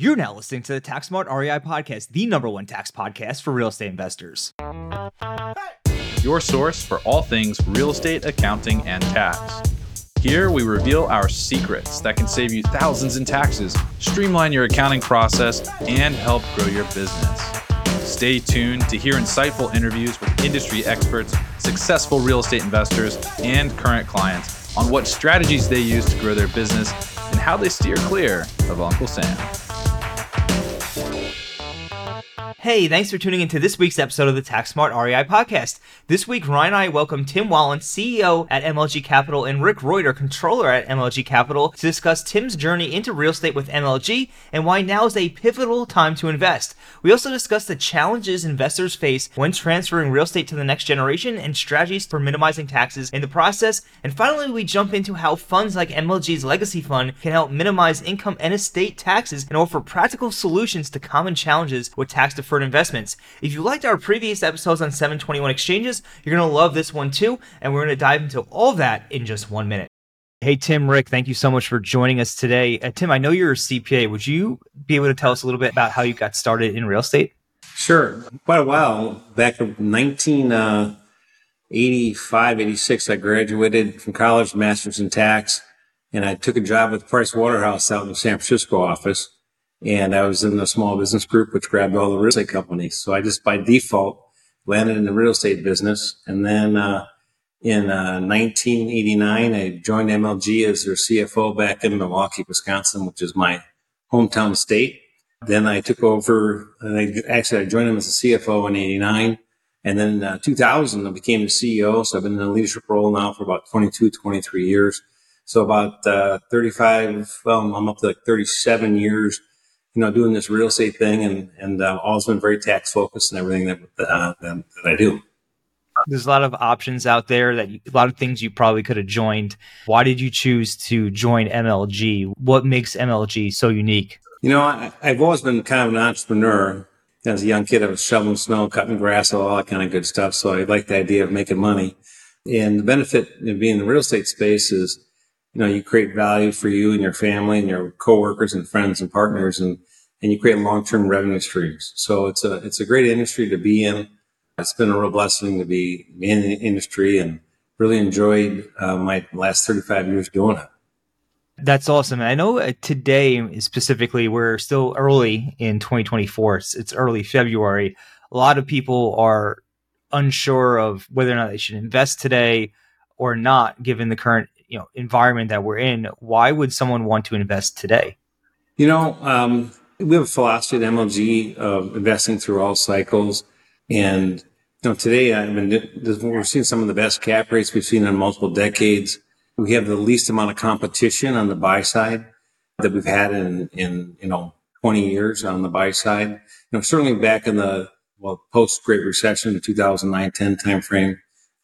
You're now listening to the Tax Smart REI podcast, the number one tax podcast for real estate investors. Your source for all things real estate, accounting, and tax. Here we reveal our secrets that can save you thousands in taxes, streamline your accounting process, and help grow your business. Stay tuned to hear insightful interviews with industry experts, successful real estate investors, and current clients on what strategies they use to grow their business and how they steer clear of Uncle Sam. Hey, thanks for tuning into this week's episode of the Tax Smart REI podcast. This week, Ryan and I welcome Tim Wallen, CEO at MLG Capital, and Rick Reuter, controller at MLG Capital, to discuss Tim's journey into real estate with MLG and why now is a pivotal time to invest. We also discuss the challenges investors face when transferring real estate to the next generation and strategies for minimizing taxes in the process. And finally, we jump into how funds like MLG's Legacy Fund can help minimize income and estate taxes and offer practical solutions to common challenges with tax deferred investments. If you liked our previous episodes on 721 exchanges, you're going to love this one too, and we're going to dive into all that in just one minute. Hey, Tim, Rick, thank you so much for joining us today. Uh, Tim, I know you're a CPA. Would you be able to tell us a little bit about how you got started in real estate? Sure. Quite a while back in 1985, 86, I graduated from college, master's in tax, and I took a job with Price Waterhouse out in the San Francisco office. And I was in the small business group, which grabbed all the real estate companies. So I just by default landed in the real estate business. And then, uh, in uh, 1989, I joined MLG as their CFO back in Milwaukee, Wisconsin, which is my hometown state. Then I took over, I, actually, I joined them as a CFO in 89. And then uh, 2000, I became the CEO. So I've been in a leadership role now for about 22, 23 years. So about uh, 35, well, I'm up to like 37 years you know, doing this real estate thing and, and uh, always been very tax focused and everything that, uh, that, that I do. There's a lot of options out there that you, a lot of things you probably could have joined. Why did you choose to join MLG? What makes MLG so unique? You know, I, have always been kind of an entrepreneur. As a young kid, I was shoveling snow, cutting grass, all that kind of good stuff. So I like the idea of making money. And the benefit of being in the real estate space is, you know, you create value for you and your family and your coworkers and friends and partners. And and you create long-term revenue streams. So it's a, it's a great industry to be in. It's been a real blessing to be in the industry and really enjoyed uh, my last 35 years doing it. That's awesome. I know uh, today specifically, we're still early in 2024. It's, it's early February. A lot of people are unsure of whether or not they should invest today or not, given the current you know environment that we're in. Why would someone want to invest today? You know, um, we have a philosophy at MLG of investing through all cycles. And you know, today, I we're seeing some of the best cap rates we've seen in multiple decades. We have the least amount of competition on the buy side that we've had in, in, you know, 20 years on the buy side. You know, certainly back in the, well, post Great Recession, the 2009 10 timeframe,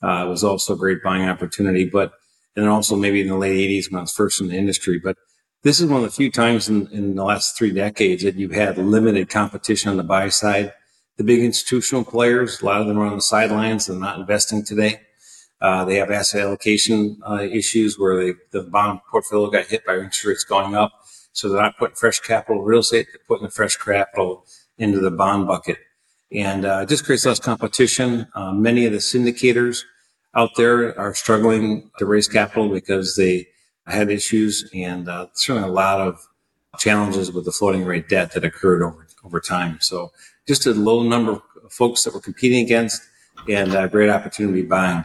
uh, was also a great buying opportunity. But, and then also maybe in the late 80s when I was first in the industry. But this is one of the few times in, in the last three decades that you've had limited competition on the buy side. The big institutional players, a lot of them are on the sidelines and not investing today. Uh, they have asset allocation uh, issues where they, the bond portfolio got hit by interest rates going up. So they're not putting fresh capital real estate, they're putting the fresh capital into the bond bucket. And uh, it just creates less competition. Uh, many of the syndicators out there are struggling to raise capital because they had issues and uh, certainly a lot of challenges with the floating rate debt that occurred over over time. So just a low number of folks that we're competing against and a great opportunity buying.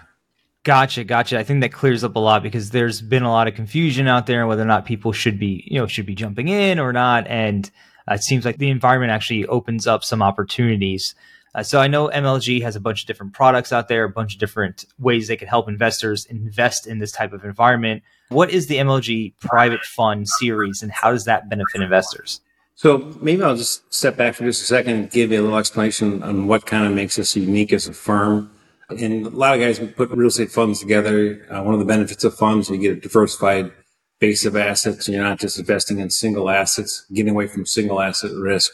Gotcha, gotcha. I think that clears up a lot because there's been a lot of confusion out there whether or not people should be, you know, should be jumping in or not. And uh, it seems like the environment actually opens up some opportunities. Uh, so I know MLG has a bunch of different products out there, a bunch of different ways they can help investors invest in this type of environment. What is the MLG private fund series and how does that benefit investors? So maybe I'll just step back for just a second and give you a little explanation on what kind of makes us unique as a firm. And a lot of guys put real estate funds together. Uh, one of the benefits of funds, is you get a diversified base of assets. You're not just investing in single assets, getting away from single asset risk.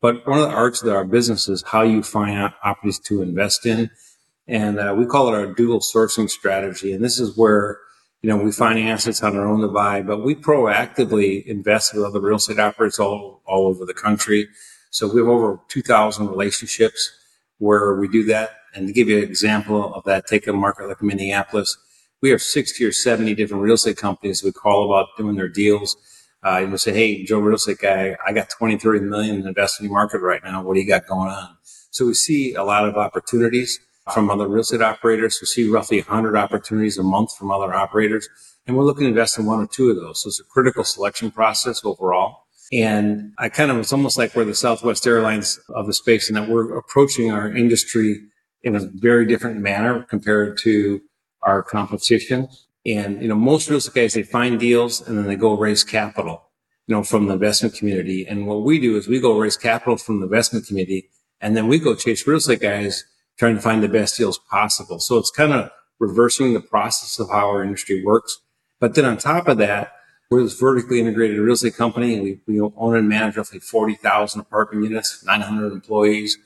But one of the arts of our business is how you find out opportunities to invest in. And uh, we call it our dual sourcing strategy. And this is where You know, we find assets on our own to buy, but we proactively invest with other real estate operators all, all over the country. So we have over 2,000 relationships where we do that. And to give you an example of that, take a market like Minneapolis. We have 60 or 70 different real estate companies we call about doing their deals. Uh, and we say, Hey, Joe, real estate guy, I got 20, 30 million in the market right now. What do you got going on? So we see a lot of opportunities from other real estate operators. We see roughly 100 opportunities a month from other operators. And we're looking to invest in one or two of those. So it's a critical selection process overall. And I kind of, it's almost like we're the Southwest Airlines of the space and that we're approaching our industry in a very different manner compared to our competition. And, you know, most real estate guys, they find deals and then they go raise capital, you know, from the investment community. And what we do is we go raise capital from the investment community and then we go chase real estate guys trying to find the best deals possible. So it's kind of reversing the process of how our industry works. But then on top of that, we're this vertically integrated real estate company. We, we own and manage roughly 40,000 apartment units, 900 employees.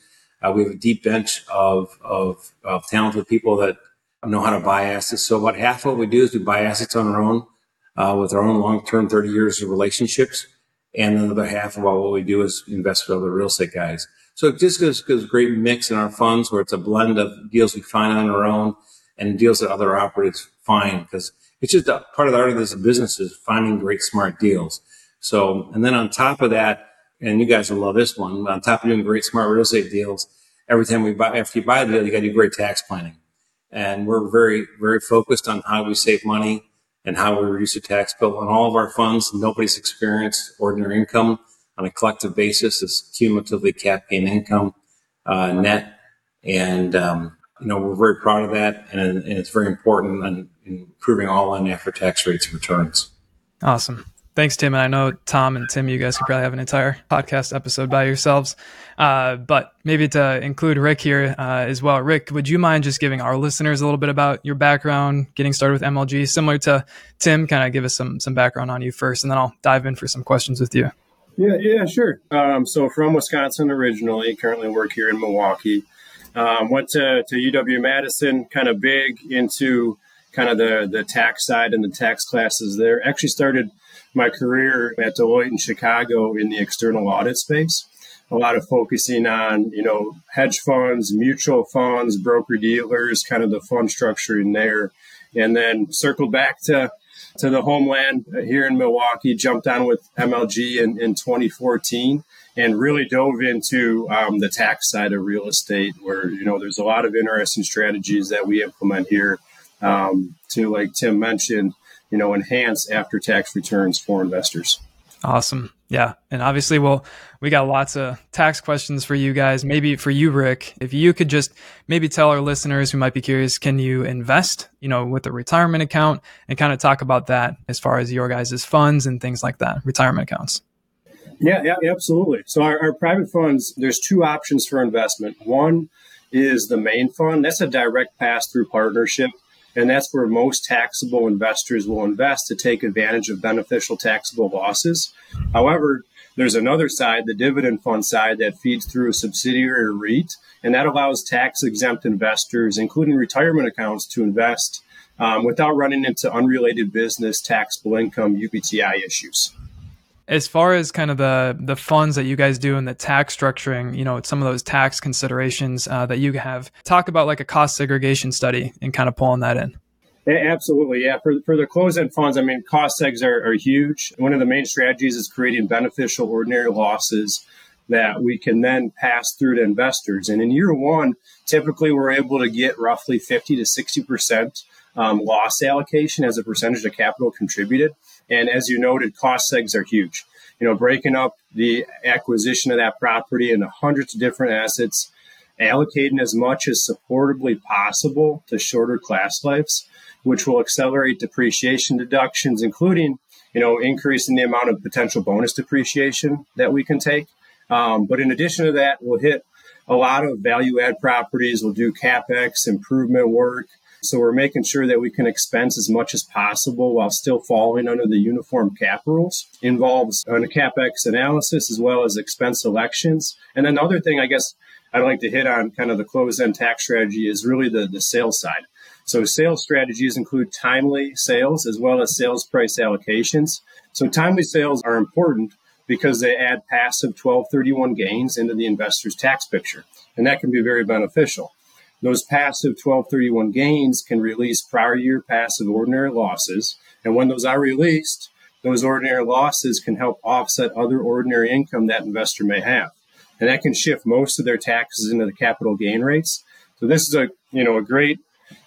Uh, we have a deep bench of, of, of, talented people that know how to buy assets. So about half of what we do is we buy assets on our own uh, with our own long-term 30 years of relationships. And another half of what we do is invest with other real estate guys. So it just gives, gives a great mix in our funds where it's a blend of deals we find on our own and deals that other operators find because it's just a part of the art of this business is finding great smart deals. So, and then on top of that, and you guys will love this one, on top of doing great smart real estate deals, every time we buy, after you buy the deal, you got to do great tax planning. And we're very, very focused on how we save money and how we reduce the tax bill on all of our funds. Nobody's experienced ordinary income on a collective basis is cumulatively cap gain income uh, net. And, um, you know, we're very proud of that. And, and it's very important in, in improving all in after tax rates and returns. Awesome. Thanks, Tim. And I know Tom and Tim, you guys could probably have an entire podcast episode by yourselves. Uh, but maybe to include Rick here uh, as well. Rick, would you mind just giving our listeners a little bit about your background, getting started with MLG, similar to Tim? Kind of give us some some background on you first, and then I'll dive in for some questions with you. Yeah, yeah, sure. Um, so from Wisconsin originally, currently work here in Milwaukee. Um, went to, to UW Madison, kind of big into kind of the, the tax side and the tax classes there. Actually started my career at Deloitte in Chicago in the external audit space. A lot of focusing on, you know, hedge funds, mutual funds, broker dealers, kind of the fund structure in there. And then circled back to to the homeland here in Milwaukee, jumped on with MLG in, in 2014 and really dove into um, the tax side of real estate where, you know, there's a lot of interesting strategies that we implement here um, to, like Tim mentioned, you know, enhance after tax returns for investors. Awesome. Yeah. And obviously, well, we got lots of tax questions for you guys. Maybe for you, Rick, if you could just maybe tell our listeners who might be curious, can you invest, you know, with a retirement account and kind of talk about that as far as your guys' funds and things like that, retirement accounts? Yeah, yeah, absolutely. So our, our private funds, there's two options for investment. One is the main fund. That's a direct pass through partnership and that's where most taxable investors will invest to take advantage of beneficial taxable losses. However, there's another side, the dividend fund side, that feeds through a subsidiary REIT, and that allows tax exempt investors, including retirement accounts, to invest um, without running into unrelated business taxable income UBTI issues as far as kind of the the funds that you guys do and the tax structuring, you know, some of those tax considerations uh, that you have, talk about like a cost segregation study and kind of pulling that in. Absolutely, yeah. For, for the closed-end funds, I mean, cost segs are, are huge. One of the main strategies is creating beneficial ordinary losses that we can then pass through to investors. And in year one, typically we're able to get roughly 50 to 60 percent um, loss allocation as a percentage of capital contributed. And as you noted, cost segs are huge. You know, breaking up the acquisition of that property into hundreds of different assets, allocating as much as supportably possible to shorter class lives, which will accelerate depreciation deductions, including, you know, increasing the amount of potential bonus depreciation that we can take. Um, but in addition to that, we'll hit a lot of value add properties. We'll do capex improvement work. So we're making sure that we can expense as much as possible while still falling under the uniform cap rules. Involves a capex analysis as well as expense selections. And another thing, I guess, I'd like to hit on kind of the closed end tax strategy is really the, the sales side. So sales strategies include timely sales as well as sales price allocations. So timely sales are important because they add passive 1231 gains into the investor's tax picture, and that can be very beneficial. Those passive 1231 gains can release prior year passive ordinary losses, and when those are released, those ordinary losses can help offset other ordinary income that investor may have. And that can shift most of their taxes into the capital gain rates. So this is a you know a great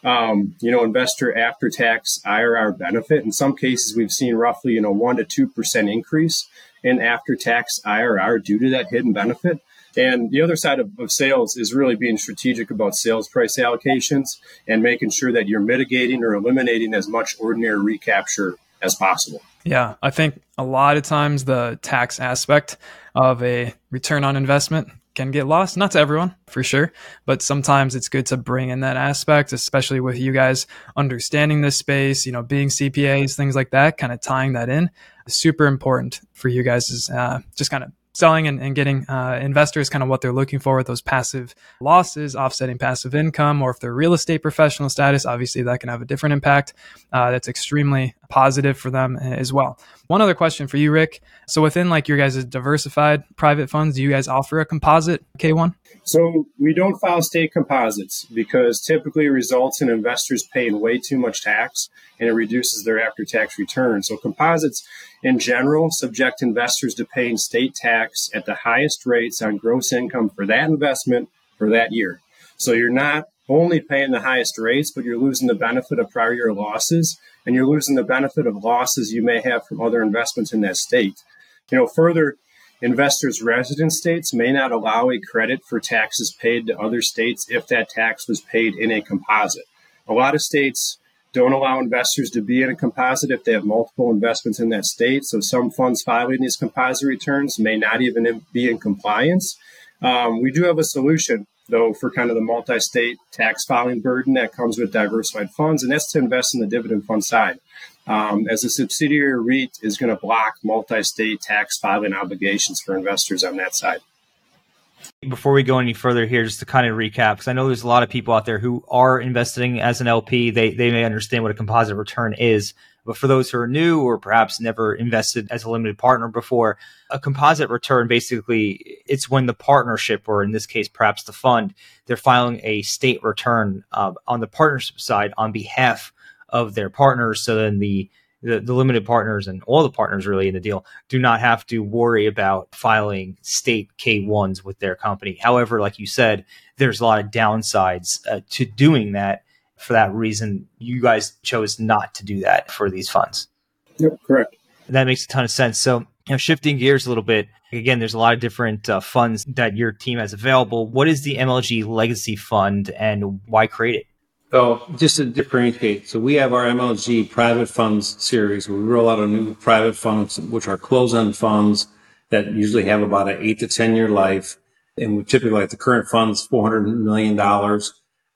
um, you know, investor after tax IRR benefit. In some cases, we've seen roughly, you know, one to 2% increase in after tax IRR due to that hidden benefit. And the other side of, of, sales is really being strategic about sales price allocations and making sure that you're mitigating or eliminating as much ordinary recapture as possible. Yeah, I think a lot of times the tax aspect of a return on investment can get lost. Not to everyone, for sure, but sometimes it's good to bring in that aspect, especially with you guys understanding this space, you know, being CPAs, things like that, kind of tying that in. Super important for you guys is uh, just kind of selling and, and getting uh, investors kind of what they're looking for with those passive losses, offsetting passive income, or if they're real estate professional status, obviously that can have a different impact. Uh, that's extremely positive for them as well. One other question for you, Rick. So within like your guys' diversified private funds, do you guys offer a composite K1? So we don't file state composites because typically results in investors paying way too much tax and it reduces their after tax return. So composites in general subject investors to paying state tax at the highest rates on gross income for that investment for that year. So you're not only paying the highest rates, but you're losing the benefit of prior year losses and you're losing the benefit of losses you may have from other investments in that state. You know, further, investors' resident states may not allow a credit for taxes paid to other states if that tax was paid in a composite. A lot of states don't allow investors to be in a composite if they have multiple investments in that state. So some funds filing these composite returns may not even be in compliance. Um, we do have a solution though for kind of the multi-state tax filing burden that comes with diversified funds, and that's to invest in the dividend fund side um, as a subsidiary REIT is going to block multi-state tax filing obligations for investors on that side. Before we go any further here, just to kind of recap, because I know there's a lot of people out there who are investing as an LP. They they may understand what a composite return is, but for those who are new or perhaps never invested as a limited partner before, a composite return basically it's when the partnership, or in this case perhaps the fund, they're filing a state return uh, on the partnership side on behalf of their partners. So then the, the, the limited partners and all the partners really in the deal do not have to worry about filing state K1s with their company. However, like you said, there's a lot of downsides uh, to doing that. For that reason, you guys chose not to do that for these funds. Yep, correct. That makes a ton of sense. So, you know, shifting gears a little bit, again, there's a lot of different uh, funds that your team has available. What is the MLG Legacy Fund and why create it? So just to differentiate, so we have our MLG private funds series. We roll out a new private funds, which are closed-end funds that usually have about an eight to 10 year life. And we typically like the current fund's $400 million.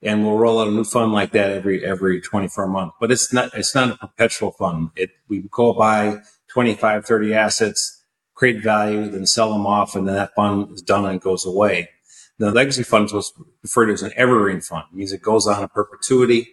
And we'll roll out a new fund like that every, every 24 months. But it's not, it's not a perpetual fund. It, we go buy 25, 30 assets, create value, then sell them off. And then that fund is done and goes away. The legacy fund was referred to as an evergreen fund. It means it goes on in perpetuity,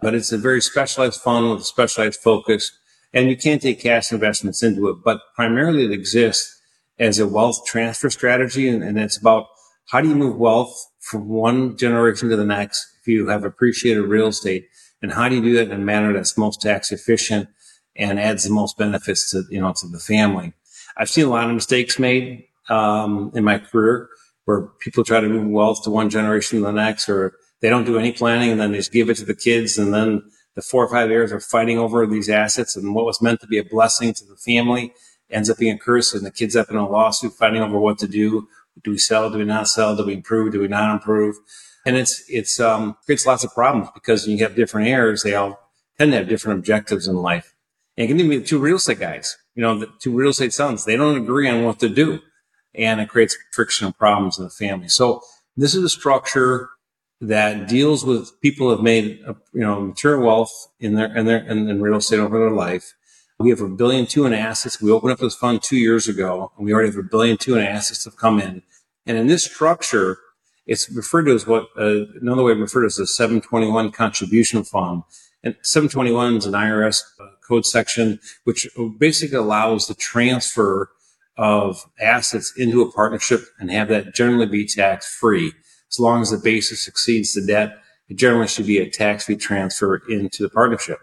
but it's a very specialized fund with a specialized focus. And you can't take cash investments into it, but primarily it exists as a wealth transfer strategy. And, and it's about how do you move wealth from one generation to the next if you have appreciated real estate? And how do you do that in a manner that's most tax efficient and adds the most benefits to, you know, to the family? I've seen a lot of mistakes made um, in my career where people try to move wealth to one generation to the next, or they don't do any planning and then they just give it to the kids. And then the four or five heirs are fighting over these assets. And what was meant to be a blessing to the family ends up being a curse. And the kids up in a lawsuit fighting over what to do. Do we sell? Do we not sell? Do we improve? Do we not improve? And it's, it's, um, creates lots of problems because you have different heirs, they all tend to have different objectives in life. And it can even be two real estate guys, you know, the two real estate sons. They don't agree on what to do and it creates friction and problems in the family. So this is a structure that deals with people have made, you know, material wealth in their, in their, in, in real estate over their life. We have a billion two in assets. We opened up this fund two years ago and we already have a billion two in assets have come in. And in this structure, It's referred to as what uh, another way referred to as a 721 contribution fund. And 721 is an IRS uh, code section, which basically allows the transfer of assets into a partnership and have that generally be tax free. As long as the basis exceeds the debt, it generally should be a tax free transfer into the partnership.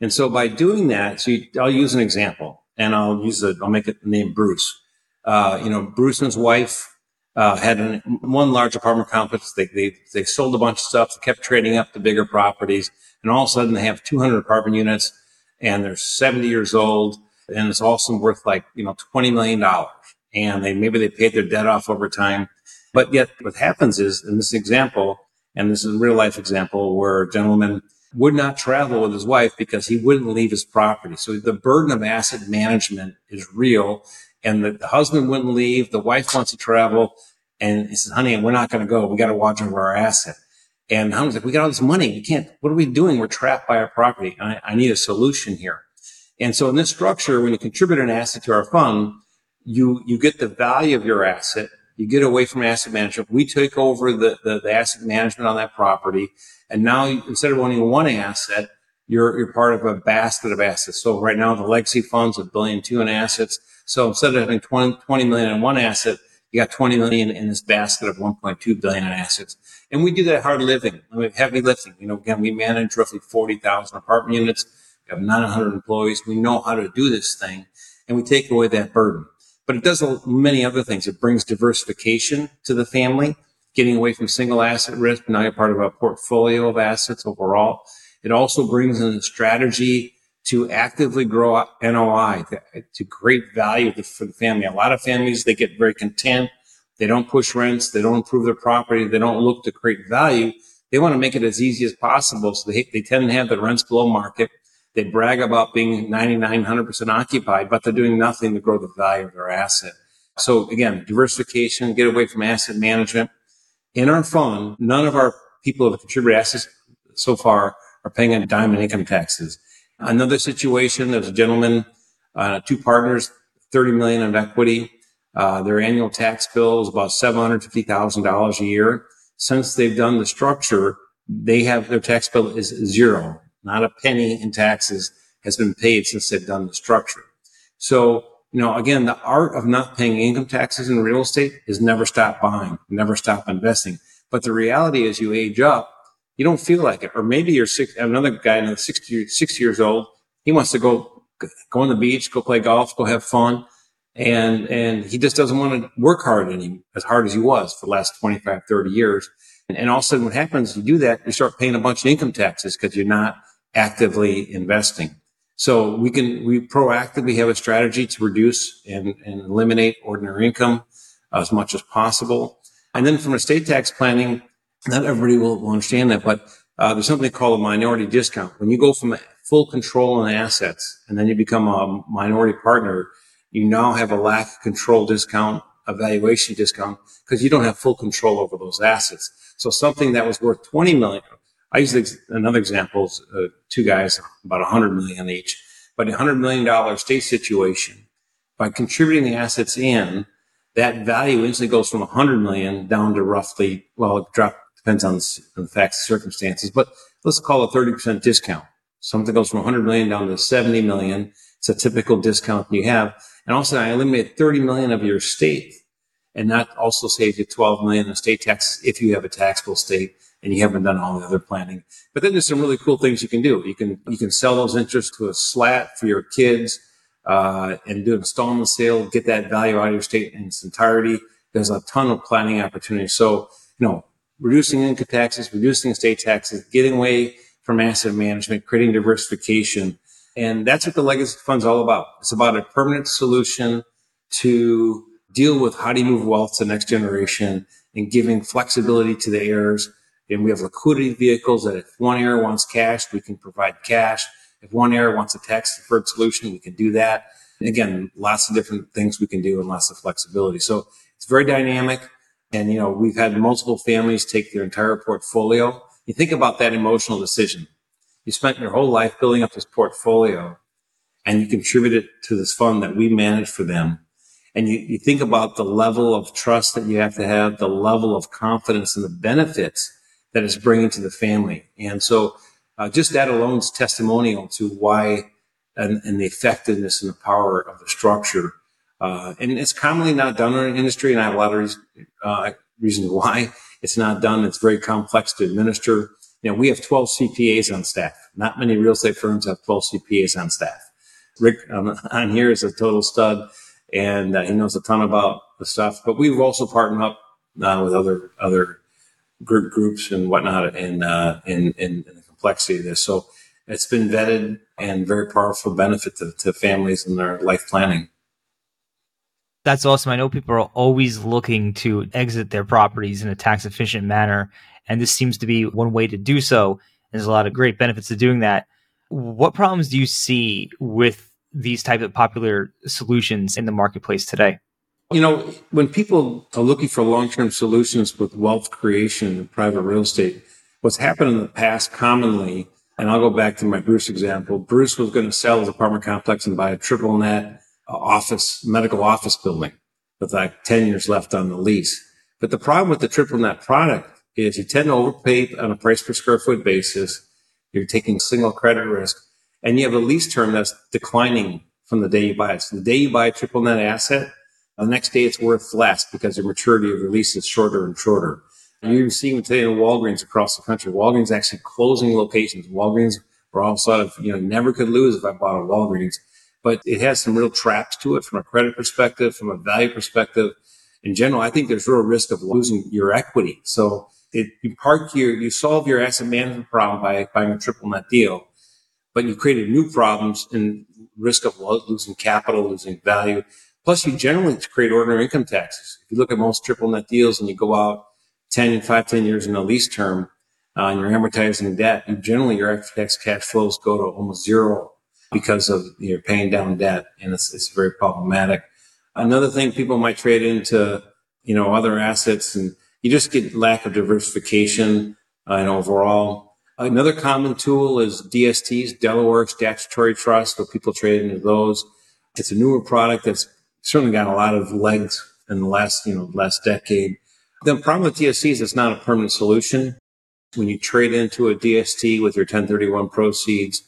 And so by doing that, so you, I'll use an example and I'll use a, I'll make it name Bruce. Uh, you know, Bruce and his wife, uh, had an, one large apartment complex. They, they, they sold a bunch of stuff, they kept trading up to bigger properties. And all of a sudden they have 200 apartment units and they're 70 years old and it's also worth like, you know, $20 million. And they, maybe they paid their debt off over time. But yet what happens is in this example, and this is a real life example where a gentleman would not travel with his wife because he wouldn't leave his property. So the burden of asset management is real. And the, the husband wouldn't leave. The wife wants to travel. And he says, honey, we're not going to go. We got to watch over our asset. And was like, we got all this money. We can't, what are we doing? We're trapped by our property. I, I need a solution here. And so in this structure, when you contribute an asset to our fund, you, you get the value of your asset. You get away from asset management. We take over the, the, the asset management on that property. And now instead of owning one asset, you're, you're part of a basket of assets. So right now the legacy funds a billion two in assets. So instead of having 20, 20 million in one asset, you got 20 million in this basket of 1.2 billion in assets. And we do that hard living, heavy lifting. You know, again, we manage roughly 40,000 apartment units. We have 900 employees. We know how to do this thing and we take away that burden. But it does many other things. It brings diversification to the family, getting away from single asset risk. Now you're part of a portfolio of assets overall. It also brings in a strategy to actively grow NOI to, create value for the family. A lot of families, they get very content. They don't push rents. They don't improve their property. They don't look to create value. They want to make it as easy as possible. So they, they tend to have the rents below market. They brag about being 99, 100% occupied, but they're doing nothing to grow the value of their asset. So again, diversification, get away from asset management. In our fund, none of our people who have contributed assets so far are paying a dime in income taxes. Another situation, there's a gentleman, uh, two partners, 30 million of equity. Uh, their annual tax bill is about $750,000 a year. Since they've done the structure, they have their tax bill is zero. Not a penny in taxes has been paid since they've done the structure. So, you know, again, the art of not paying income taxes in real estate is never stop buying, never stop investing. But the reality is you age up, you don't feel like it. Or maybe you're six, another guy, another 60, 60 years old. He wants to go, go on the beach, go play golf, go have fun. And, and he just doesn't want to work hard anymore, as hard as he was for the last 25, 30 years. And, and all of a sudden what happens, you do that, you start paying a bunch of income taxes because you're not actively investing. So we can, we proactively have a strategy to reduce and, and eliminate ordinary income as much as possible. And then from estate tax planning, not everybody will, will understand that, but uh, there's something called a minority discount. When you go from full control on assets and then you become a minority partner, you now have a lack of control discount, a valuation discount, because you don't have full control over those assets. So something that was worth 20 million, I use another example, uh, two guys, about 100 million each, but a $100 million state situation, by contributing the assets in, that value instantly goes from 100 million down to roughly, well, it depends on the facts and circumstances, but let's call it 30% discount. Something goes from 100 million down to 70 million. It's a typical discount you have. And also I eliminate 30 million of your state And that also saves you 12 million in state taxes if you have a taxable state and you haven't done all the other planning. But then there's some really cool things you can do. You can, you can sell those interests to a SLAT for your kids, uh, and do an installment sale, get that value out of your state in its entirety. There's a ton of planning opportunities. So, you know, reducing income taxes, reducing estate taxes, getting away from asset management, creating diversification. And that's what the legacy fund's all about. It's about a permanent solution to deal with how do you move wealth to the next generation and giving flexibility to the heirs. And we have liquidity vehicles that if one heir wants cash, we can provide cash. If one heir wants a tax deferred solution, we can do that. And again, lots of different things we can do and lots of flexibility. So it's very dynamic. And, you know, we've had multiple families take their entire portfolio. You think about that emotional decision. You spent your whole life building up this portfolio and you contributed to this fund that we manage for them. And you, you think about the level of trust that you have to have, the level of confidence and the benefits that it's bringing to the family. And so uh, just that alone is testimonial to why and, and, the effectiveness and the power of the structure. Uh, and it's commonly not done in our industry, and I have a lot of uh, reasons why it's not done. It's very complex to administer. You know, we have 12 CPAs on staff. Not many real estate firms have 12 CPAs on staff. Rick um, on here is a total stud, and uh, he knows a ton about the stuff. But we've also partnered up uh, with other other group groups and whatnot, and uh, in, in, in the complexity of this. So it's been vetted and very powerful benefit to, to families and their life planning. That's awesome. I know people are always looking to exit their properties in a tax efficient manner, and this seems to be one way to do so. There's a lot of great benefits to doing that. What problems do you see with these type of popular solutions in the marketplace today? You know, when people are looking for long-term solutions with wealth creation and private real estate, what's happened in the past commonly, and I'll go back to my Bruce example. Bruce was going to sell his apartment complex and buy a triple net uh, office, medical office building with like 10 years left on the lease. But the problem with the triple net product is you tend to overpay on a price per square foot basis. You're taking single credit risk and you have a lease term that's declining from the day you buy it. So the day you buy a triple net asset, the next day it's worth less because the maturity of the lease is shorter and shorter. And you're seeing today in Walgreens across the country, Walgreens actually closing locations. Walgreens were all sort of, you know, never could lose if I bought a Walgreens, but it has some real traps to it from a credit perspective, from a value perspective. In general, I think there's real risk of losing your equity. So it, you park your, you solve your asset management problem by buying a triple net deal, but you created new problems and risk of losing capital, losing value. Plus, you generally create ordinary income taxes. If you look at most triple net deals and you go out 10, and 5, 10 years in a lease term, uh, and you're amortizing debt, you generally your after tax cash flows go to almost zero because of you're paying down debt, and it's, it's very problematic. Another thing people might trade into, you know, other assets, and you just get lack of diversification uh, and overall. Another common tool is DSTs, Delaware Statutory Trust, so people trade into those. It's a newer product that's certainly got a lot of legs in the last, you know, last decade. The problem with DSTs, is it's not a permanent solution. When you trade into a DST with your 1031 proceeds,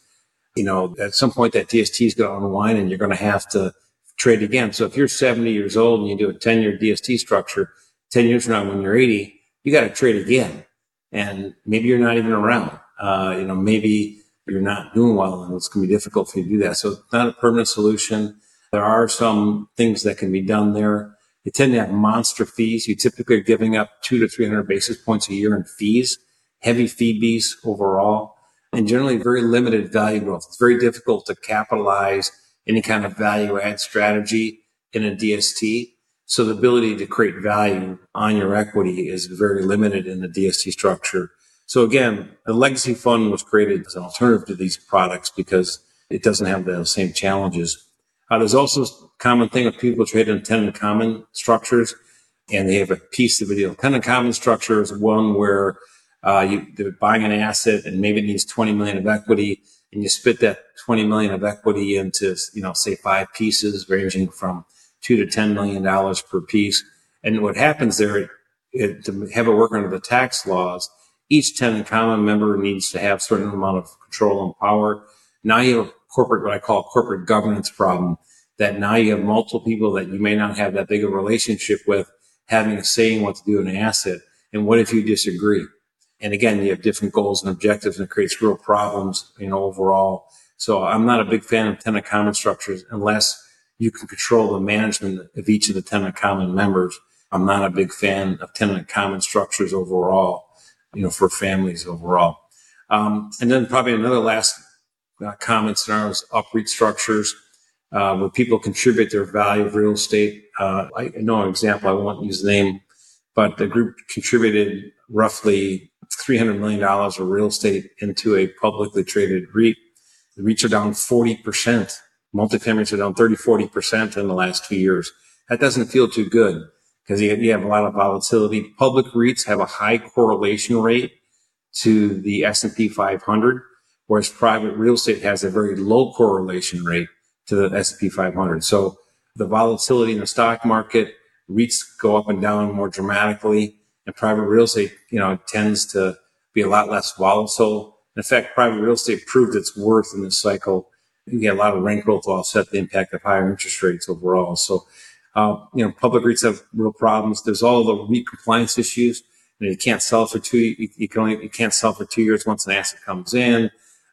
you know, at some point that DST is going to unwind and you're going to have to trade again. So if you're 70 years old and you do a 10 year DST structure, 10 years from now, when you're 80, you got to trade again. And maybe you're not even around. Uh, you know, maybe you're not doing well and it's going to be difficult for you to do that. So it's not a permanent solution. There are some things that can be done there. They tend to have monster fees. You typically are giving up two to 300 basis points a year in fees, heavy fee fees overall, and generally very limited value growth. It's very difficult to capitalize any kind of value add strategy in a DST. So the ability to create value on your equity is very limited in the DST structure. So again, the legacy fund was created as an alternative to these products because it doesn't have the same challenges. Uh, there's also a common thing of people trade in tenant common structures, and they have a piece of the deal. Tenant common structure is one where uh, you, they're buying an asset and maybe it needs 20 million of equity, and you split that 20 million of equity into, you know, say five pieces ranging from two to 10 million dollars per piece. And what happens there, it, to have it work under the tax laws, each tenant common member needs to have certain amount of control and power. Now you have a corporate, what I call corporate governance problem that now you have multiple people that you may not have that big a relationship with having a say in what to do in an asset. And what if you disagree? And again, you have different goals and objectives and it creates real problems, you know, overall. So I'm not a big fan of tenant common structures unless you can control the management of each of the tenant common members. I'm not a big fan of tenant common structures overall, you know, for families overall. Um, and then probably another last uh, common scenarios, UPREIT structures, uh, where people contribute their value of real estate. Uh, I know an example, I won't use the name, but the group contributed roughly $300 million of real estate into a publicly traded REIT. The REITs are down 40%. Multifamilies are down 30, 40% in the last two years. That doesn't feel too good because you, you have a lot of volatility. Public REITs have a high correlation rate to the S&P 500 whereas private real estate has a very low correlation rate to the S&P 500. So the volatility in the stock market, REITs go up and down more dramatically, and private real estate, you know, tends to be a lot less volatile. In fact, private real estate proved its worth in this cycle. You get a lot of rent growth to offset the impact of higher interest rates overall. So, uh, you know, public REITs have real problems. There's all the REIT compliance issues. You, know, you can't sell for two. You, you, can only you can't sell for two years once an asset comes in.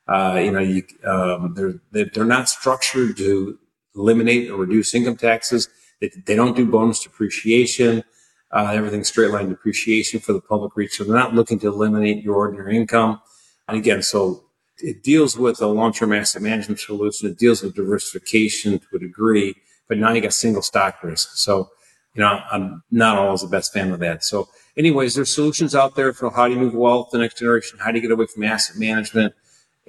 Uh, you know, you, um, they're they're not structured to eliminate or reduce income taxes. They, they don't do bonus depreciation. Uh, everything's straight line depreciation for the public REIT. So they're not looking to eliminate your ordinary income. And again, so it deals with a long-term asset management solution. It deals with diversification to a degree, but now you got single stock risk. So, you know, I'm not always the best fan of that. So anyways, there's solutions out there for how do you move wealth the next generation? How do you get away from asset management?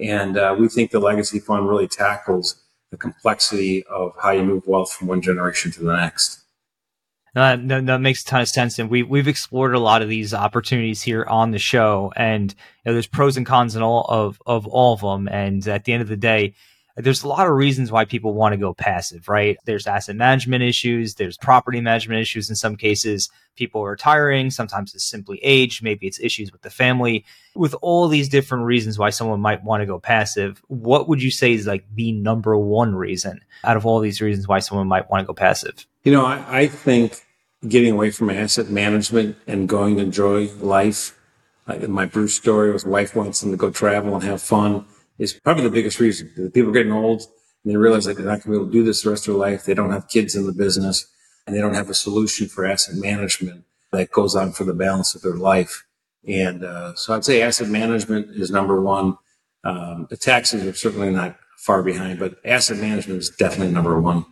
And uh, we think the legacy fund really tackles the complexity of how you move wealth from one generation to the next. That, that, makes a ton of sense, and we we've explored a lot of these opportunities here on the show, and you know, there's pros and cons in all of of all of them. And at the end of the day, there's a lot of reasons why people want to go passive, right? There's asset management issues, there's property management issues in some cases. People are retiring, sometimes it's simply age, maybe it's issues with the family. With all these different reasons why someone might want to go passive, what would you say is like the number one reason out of all these reasons why someone might want to go passive? You know, I, I think getting away from asset management and going to enjoy life. My Bruce story was wife wants them to go travel and have fun is probably the biggest reason. The people are getting old and they realize that they're not going to be able to do this the rest of their life. They don't have kids in the business and they don't have a solution for asset management that goes on for the balance of their life. And uh, so I'd say asset management is number one. Um, the taxes are certainly not far behind, but asset management is definitely number one.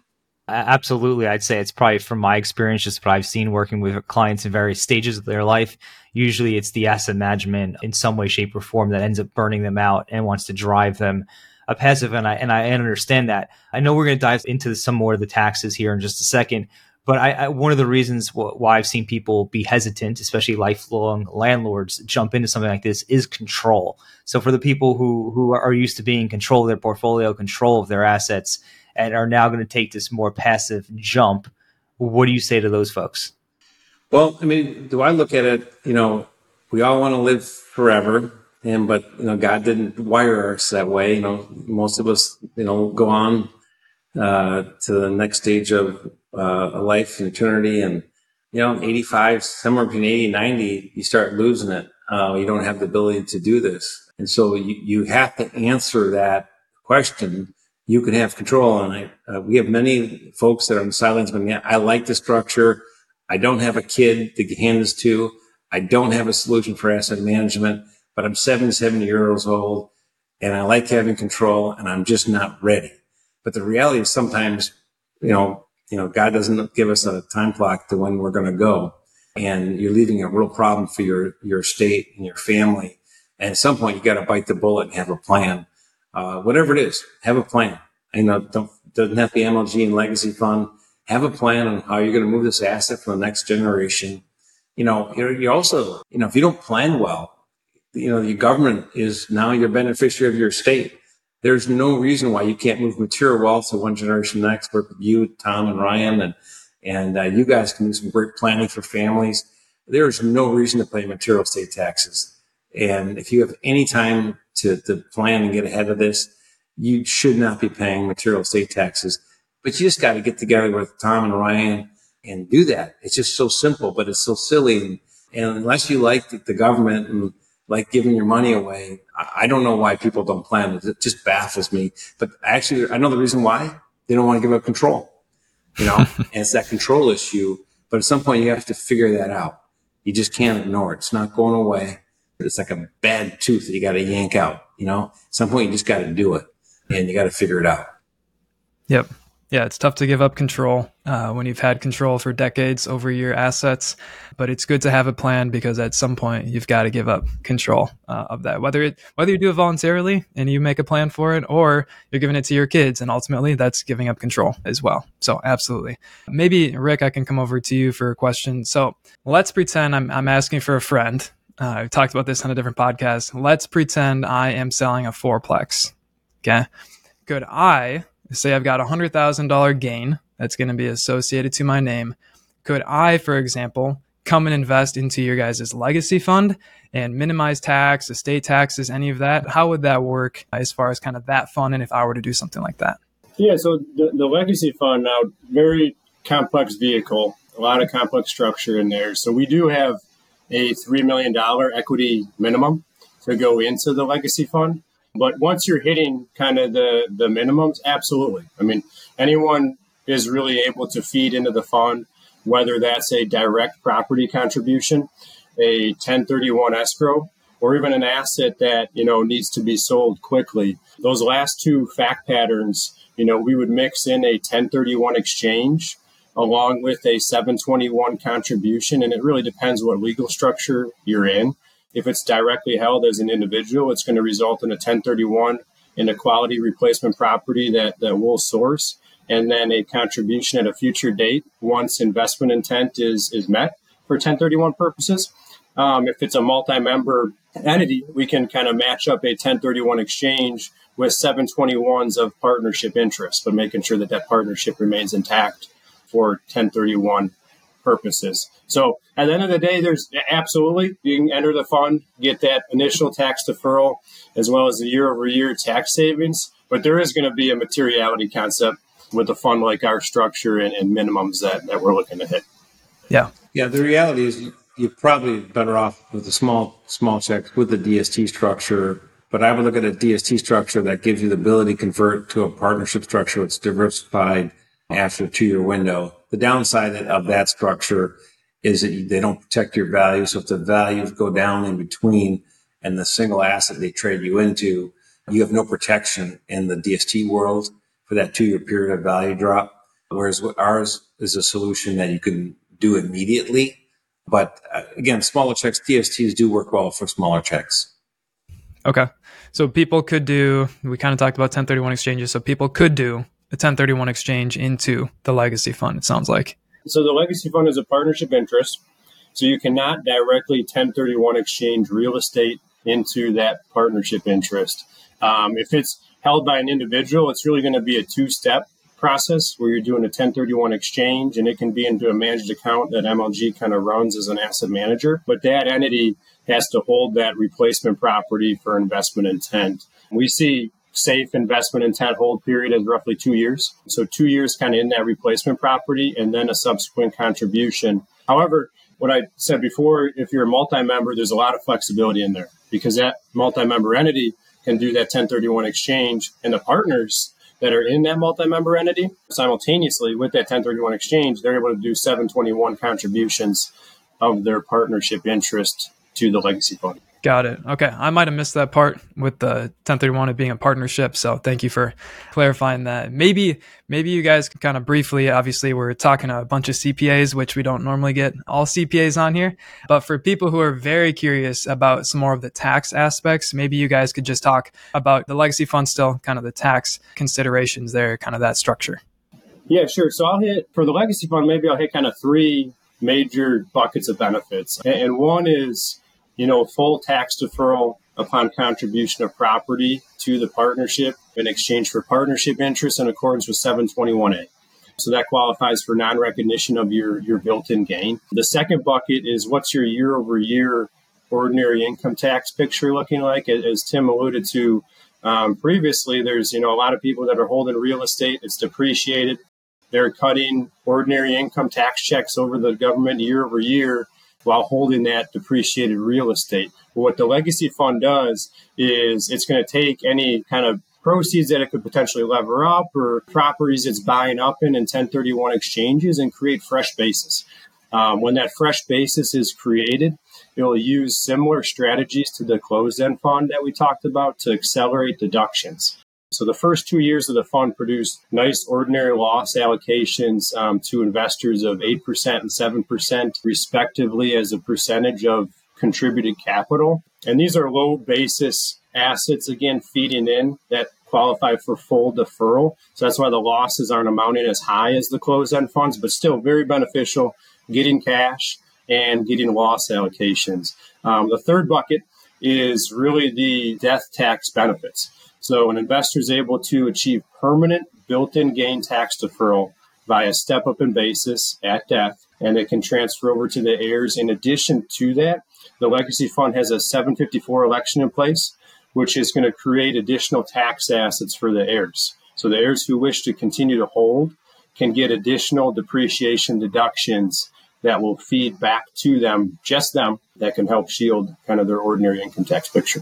Absolutely. I'd say it's probably from my experience, just what I've seen working with clients in various stages of their life. Usually it's the asset management in some way, shape, or form that ends up burning them out and wants to drive them a passive. And I, and I understand that. I know we're going to dive into some more of the taxes here in just a second. But I, I, one of the reasons why I've seen people be hesitant, especially lifelong landlords, jump into something like this is control. So for the people who who are used to being in control of their portfolio, control of their assets, and are now going to take this more passive jump. What do you say to those folks? Well, I mean, do I look at it, you know, we all want to live forever. And, but, you know, God didn't wire us that way. You know, most of us, you know, go on, uh, to the next stage of, uh, a life and eternity. And, you know, 85, somewhere between 80 and 90, you start losing it. Uh, you don't have the ability to do this. And so you, you have to answer that question you can have control And it. Uh, we have many folks that are on the sidelines, but yeah, I like the structure. I don't have a kid to hand this to. I don't have a solution for asset management, but I'm 77 years old and I like having control and I'm just not ready. But the reality is sometimes, you know, you know, God doesn't give us a time clock to when we're going to go and you're leaving a real problem for your, your state and your family. And at some point you got to bite the bullet and have a plan uh, whatever it is, have a plan. I know don't, doesn't have to be MLG and legacy fund. Have a plan on how you're going to move this asset for the next generation. You know, you're, you're also, you know, if you don't plan well, you know, the government is now your beneficiary of your state. There's no reason why you can't move material wealth to one generation next. Work with you, Tom and Ryan, and and uh, you guys can do some great planning for families. There is no reason to pay material estate taxes. And if you have any time to, to plan and get ahead of this, you should not be paying material estate taxes. But you just got to get together with Tom and Ryan and do that. It's just so simple, but it's so silly. And, unless you like the, government and like giving your money away, I, I don't know why people don't plan it. It just baffles me. But actually, I know the reason why they don't want to give up control, you know, and it's that control issue. But at some point you have to figure that out. You just can't ignore it. It's not going away. It's like a bad tooth that you got to yank out. You know, at some point you just got to do it and you got to figure it out. Yep. Yeah, it's tough to give up control uh, when you've had control for decades over your assets, but it's good to have a plan because at some point you've got to give up control uh, of that. Whether it whether you do it voluntarily and you make a plan for it, or you're giving it to your kids, and ultimately that's giving up control as well. So absolutely. Maybe Rick, I can come over to you for a question. So let's pretend I'm I'm asking for a friend uh, I've talked about this on a different podcast. Let's pretend I am selling a fourplex. Okay. Could I say I've got a $100,000 gain that's going to be associated to my name. Could I, for example, come and invest into your guys' legacy fund and minimize tax, estate taxes, any of that? How would that work as far as kind of that fund and if I were to do something like that? Yeah, so the, the legacy fund now, very complex vehicle, a lot of complex structure in there. So we do have a $3 million equity minimum to go into the legacy fund. But once you're hitting kind of the, the minimums, absolutely. I mean, anyone is really able to feed into the fund whether that's a direct property contribution, a 1031 escrow, or even an asset that you know needs to be sold quickly. Those last two fact patterns, you know, we would mix in a 1031 exchange along with a 721 contribution, and it really depends what legal structure you're in. If it's directly held as an individual, it's going to result in a 1031 in a quality replacement property that, that we'll source and then a contribution at a future date once investment intent is, is met for 1031 purposes. Um, if it's a multi-member entity, we can kind of match up a 1031 exchange with 721s of partnership interest, but making sure that that partnership remains intact for 1031 purposes. So at the end of the day, there's absolutely you can enter the fund, get that initial tax deferral as well as the year over year tax savings, but there is going to be a materiality concept with a fund like our structure and, and minimums that, that we're looking to hit. Yeah. Yeah. The reality is you're probably better off with a small, small check with the DST structure. But I would look at a DST structure that gives you the ability to convert to a partnership structure that's diversified after a two year window. The downside of that structure is that they don't protect your value. So if the values go down in between and the single asset they trade you into, you have no protection in the DST world for that two year period of value drop. Whereas ours is a solution that you can do immediately. But uh, again, smaller checks, DSTs do work well for smaller checks. Okay. So people could do, we kind of talked about 1031 exchanges. So people could do a 1031 exchange into the legacy fund, it sounds like. So the legacy fund is a partnership interest. So you cannot directly 1031 exchange real estate into that partnership interest. Um, if it's held by an individual, it's really going to be a two step process where you're doing a 1031 exchange and it can be into a managed account that MLG kind of runs as an asset manager. But that entity has to hold that replacement property for investment intent. We see safe investment intent hold period is roughly two years. So two years kind of in that replacement property and then a subsequent contribution. However, what I said before, if you're a multi-member, there's a lot of flexibility in there because that multi-member entity can do that 1031 exchange and the partners that are in that multi-member entity simultaneously with that 1031 exchange they're able to do 721 contributions of their partnership interest to the legacy fund Got it. Okay. I might have missed that part with the 1031 being a partnership. So thank you for clarifying that. Maybe, maybe you guys can kind of briefly, obviously we're talking a bunch of CPAs, which we don't normally get all CPAs on here. But for people who are very curious about some more of the tax aspects, maybe you guys could just talk about the legacy fund still, kind of the tax considerations there, kind of that structure. Yeah, sure. So I'll hit for the legacy fund, maybe I'll hit kind of three major buckets of benefits. And one is, you know, full tax deferral upon contribution of property to the partnership in exchange for partnership interest in accordance with 721A. So that qualifies for non recognition of your, your built in gain. The second bucket is what's your year over year ordinary income tax picture looking like? As Tim alluded to um, previously, there's you know a lot of people that are holding real estate, it's depreciated. They're cutting ordinary income tax checks over the government year over year while holding that depreciated real estate. But what the legacy fund does is it's going to take any kind of proceeds that it could potentially lever up or properties it's buying up in in 1031 exchanges and create fresh basis. Um, when that fresh basis is created, it'll use similar strategies to the closed end fund that we talked about to accelerate deductions. So the first two years of the fund produced nice ordinary loss allocations um, to investors of 8% and 7% respectively as a percentage of contributed capital. And these are low basis assets, again, feeding in that qualify for full deferral. So that's why the losses aren't amounting as high as the closed end funds, but still very beneficial getting cash and getting loss allocations. Um, the third bucket is really the death tax benefits. So an investor is able to achieve permanent built-in gain tax deferral via step up in basis at death, and it can transfer over to the heirs. In addition to that, the legacy fund has a 754 election in place, which is going to create additional tax assets for the heirs. So the heirs who wish to continue to hold can get additional depreciation deductions that will feed back to them, just them, that can help shield kind of their ordinary income tax picture.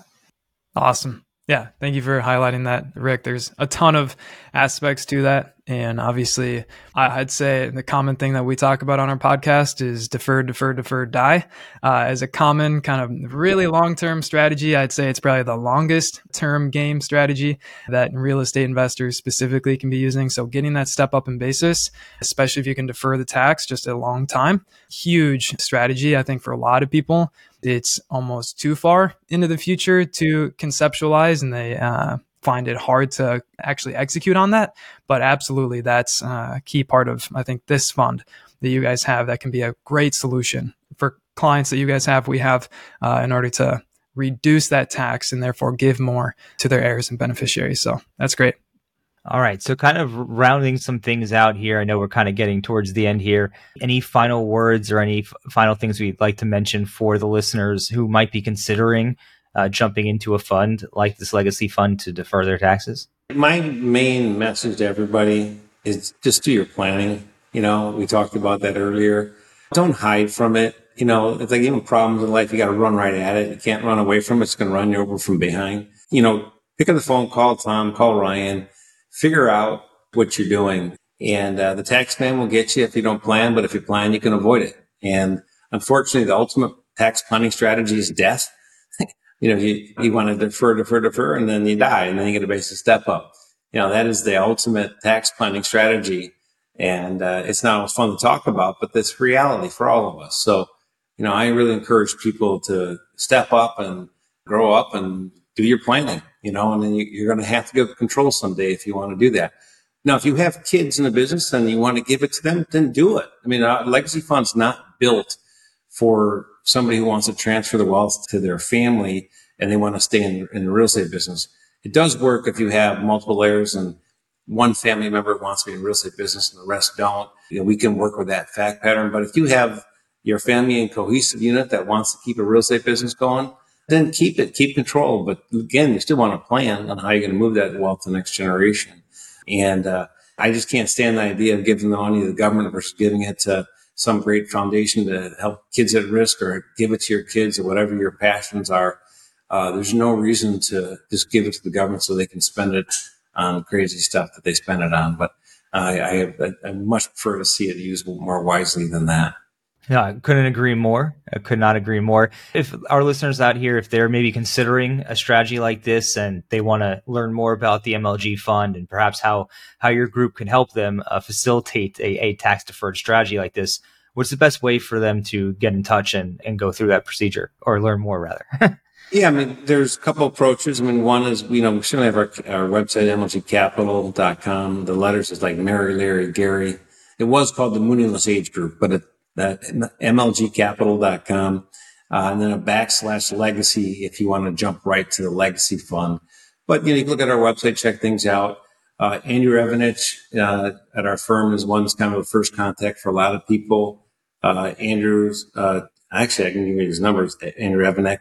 Awesome. Yeah, thank you for highlighting that, Rick. There's a ton of aspects to that. And obviously, I'd say the common thing that we talk about on our podcast is defer, defer, defer, die. Uh, as a common kind of really long term strategy, I'd say it's probably the longest term game strategy that real estate investors specifically can be using. So, getting that step up in basis, especially if you can defer the tax just a long time, huge strategy, I think, for a lot of people. It's almost too far into the future to conceptualize, and they uh, find it hard to actually execute on that. But absolutely, that's a key part of, I think, this fund that you guys have that can be a great solution for clients that you guys have. We have uh, in order to reduce that tax and therefore give more to their heirs and beneficiaries. So that's great. All right. So, kind of rounding some things out here. I know we're kind of getting towards the end here. Any final words or any f- final things we'd like to mention for the listeners who might be considering uh, jumping into a fund like this legacy fund to defer their taxes? My main message to everybody is just do your planning. You know, we talked about that earlier. Don't hide from it. You know, if give you problems in life, you got to run right at it. You can't run away from it. It's going to run you over from behind. You know, pick up the phone, call Tom, call Ryan, figure out what you're doing. And uh, the tax man will get you if you don't plan, but if you plan, you can avoid it. And unfortunately, the ultimate tax planning strategy is death you know, you, you want to defer, defer, defer, and then you die, and then you get a basis step up. You know, that is the ultimate tax planning strategy. And uh, it's not always fun to talk about, but that's reality for all of us. So, you know, I really encourage people to step up and grow up and do your planning, you know, and then you, are going to have to give control someday if you want to do that. Now, if you have kids in the business and you want to give it to them, then do it. I mean, a legacy fund's not built for somebody who wants to transfer the wealth to their family and they want to stay in, in the real estate business. It does work if you have multiple layers and one family member wants to be in real estate business and the rest don't. You know, we can work with that fact pattern. But if you have your family and cohesive unit that wants to keep a real estate business going, then keep it, keep control. But again, you still want to plan on how you're going to move that wealth to the next generation. And uh, I just can't stand the idea of giving the money to the government versus giving it to some great foundation to help kids at risk or give it to your kids or whatever your passions are. Uh, there's no reason to just give it to the government so they can spend it on crazy stuff that they spend it on. But I, I, I much prefer to see it used more wisely than that. Yeah, I couldn't agree more. I could not agree more. If our listeners out here, if they're maybe considering a strategy like this and they want to learn more about the MLG fund and perhaps how, how your group can help them uh, facilitate a, a tax deferred strategy like this, what's the best way for them to get in touch and, and go through that procedure or learn more rather? yeah, I mean, there's a couple approaches. I mean, one is, you know, we certainly have our, our website, mlgcapital.com. The letters is like Mary, Larry, Gary. It was called the Moonless Age Group, but it, that mlgcapital.com, uh, and then a backslash legacy if you want to jump right to the legacy fund. But you know, you can look at our website, check things out. Uh, Andrew Evanich uh, at our firm is one that's kind of a first contact for a lot of people. Uh, Andrew's uh, actually I can give you his numbers. Andrew Evanich,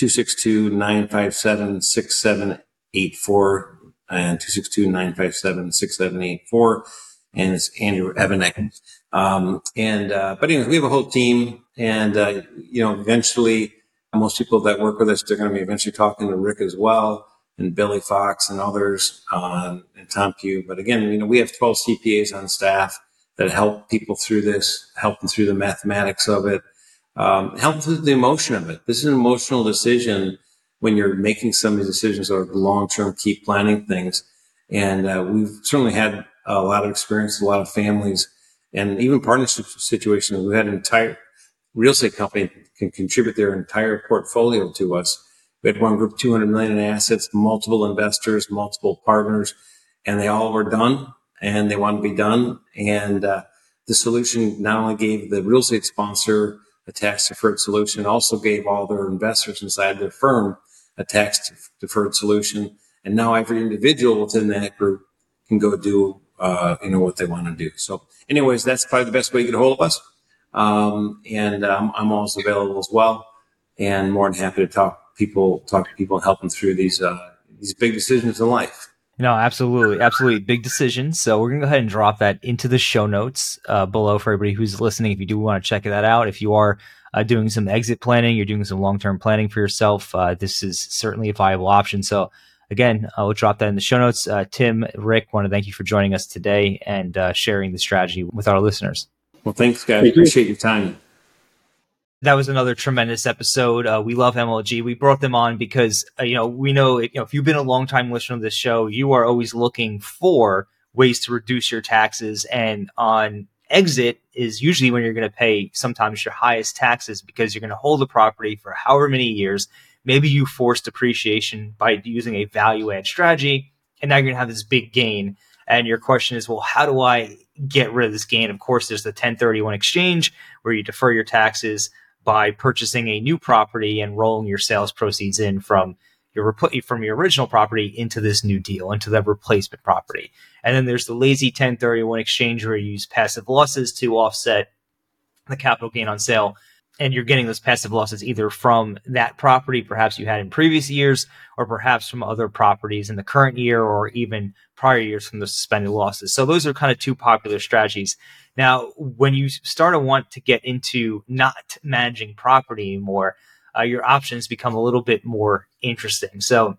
262-957-6784 and 262-957-6784 and it's Andrew Evanek. Um, and, uh, but anyways, we have a whole team and, uh, you know, eventually most people that work with us, they're going to be eventually talking to Rick as well and Billy Fox and others, um, and Tom Pugh. But again, you know, we have 12 CPAs on staff that help people through this, help them through the mathematics of it, um, help through the emotion of it. This is an emotional decision when you're making some of these decisions or long-term keep planning things. And, uh, we've certainly had a lot of experience, a lot of families, and even partnership situations. We had an entire real estate company can contribute their entire portfolio to us. We had one group, 200 million in assets, multiple investors, multiple partners, and they all were done and they wanted to be done. And uh, the solution not only gave the real estate sponsor a tax deferred solution, also gave all their investors inside their firm a tax deferred solution. And now every individual within that group can go do uh, you know, what they want to do. So anyways, that's probably the best way to get a hold of us. Um, and um, I'm always available as well and more than happy to talk people, talk to people and help them through these, uh, these big decisions in life. No, absolutely, absolutely, big decisions. So we're gonna go ahead and drop that into the show notes uh, below for everybody who's listening. If you do want to check that out, if you are uh, doing some exit planning, you're doing some long term planning for yourself, uh, this is certainly a viable option. So again, I will drop that in the show notes. Uh, Tim, Rick, want to thank you for joining us today and uh, sharing the strategy with our listeners. Well, thanks, guys. Thank Appreciate you. your time that was another tremendous episode. Uh, we love MLG. We brought them on because uh, you know we know you know if you've been a long time listener of this show, you are always looking for ways to reduce your taxes. And on exit is usually when you're going to pay sometimes your highest taxes because you're going to hold the property for however many years. Maybe you force depreciation by using a value add strategy, and now you're going to have this big gain. And your question is, well, how do I get rid of this gain? Of course, there's the 1031 exchange where you defer your taxes by purchasing a new property and rolling your sales proceeds in from your from your original property into this new deal, into the replacement property. And then there's the lazy 1031 exchange where you use passive losses to offset the capital gain on sale. And you're getting those passive losses either from that property, perhaps you had in previous years, or perhaps from other properties in the current year, or even prior years from the suspended losses. So those are kind of two popular strategies now, when you start to want to get into not managing property anymore, uh, your options become a little bit more interesting. So